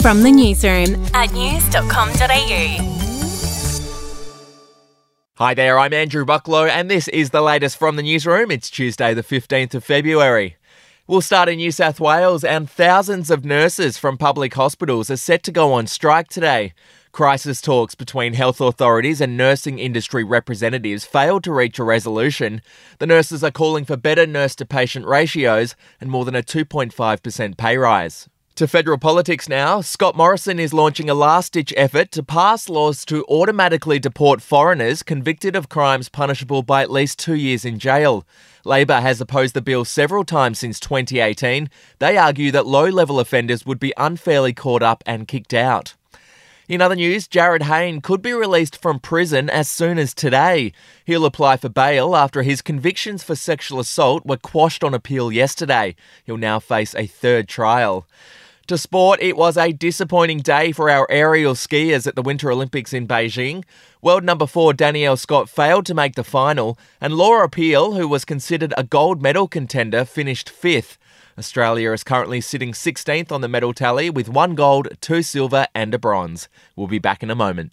From the newsroom at news.com.au. Hi there, I'm Andrew Bucklow, and this is the latest from the newsroom. It's Tuesday, the 15th of February. We'll start in New South Wales, and thousands of nurses from public hospitals are set to go on strike today. Crisis talks between health authorities and nursing industry representatives failed to reach a resolution. The nurses are calling for better nurse to patient ratios and more than a 2.5% pay rise. To federal politics now, Scott Morrison is launching a last ditch effort to pass laws to automatically deport foreigners convicted of crimes punishable by at least two years in jail. Labor has opposed the bill several times since 2018. They argue that low level offenders would be unfairly caught up and kicked out. In other news, Jarryd Hayne could be released from prison as soon as today. He'll apply for bail after his convictions for sexual assault were quashed on appeal yesterday. He'll now face a third trial. To sport, it was a disappointing day for our aerial skiers at the Winter Olympics in Beijing. World number four Danielle Scott failed to make the final, and Laura Peel, who was considered a gold medal contender, finished fifth. Australia is currently sitting 16th on the medal tally with one gold, two silver, and a bronze. We'll be back in a moment.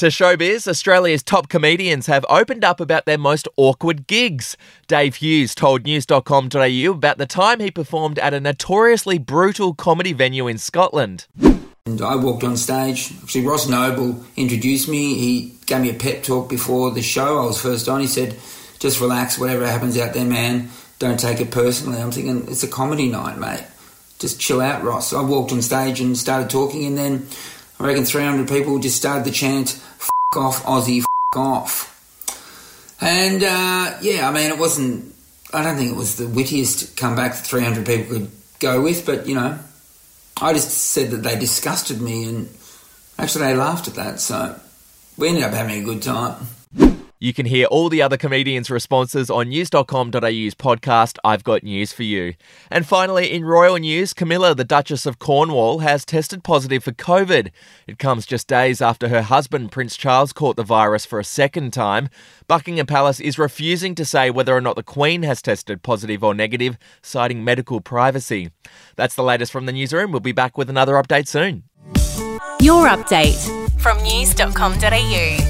To showbiz, Australia's top comedians have opened up about their most awkward gigs. Dave Hughes told news.com.au about the time he performed at a notoriously brutal comedy venue in Scotland. And I walked on stage. Actually, Ross Noble introduced me. He gave me a pep talk before the show. I was first on. He said, "Just relax. Whatever happens out there, man, don't take it personally." I'm thinking it's a comedy night, mate. Just chill out, Ross. I walked on stage and started talking, and then I reckon 300 people just started the chant, "F off, Aussie, f off." And uh, yeah, I mean, it wasn't. I don't think it was the wittiest comeback that 300 people could go with, but you know, I just said that they disgusted me, and actually they laughed at that. So we ended up having a good time. You can hear all the other comedians' responses on news.com.au's podcast, I've Got News for You. And finally, in royal news, Camilla, the Duchess of Cornwall, has tested positive for COVID. It comes just days after her husband, Prince Charles, caught the virus for a second time. Buckingham Palace is refusing to say whether or not the Queen has tested positive or negative, citing medical privacy. That's the latest from the newsroom. We'll be back with another update soon. Your update from news.com.au.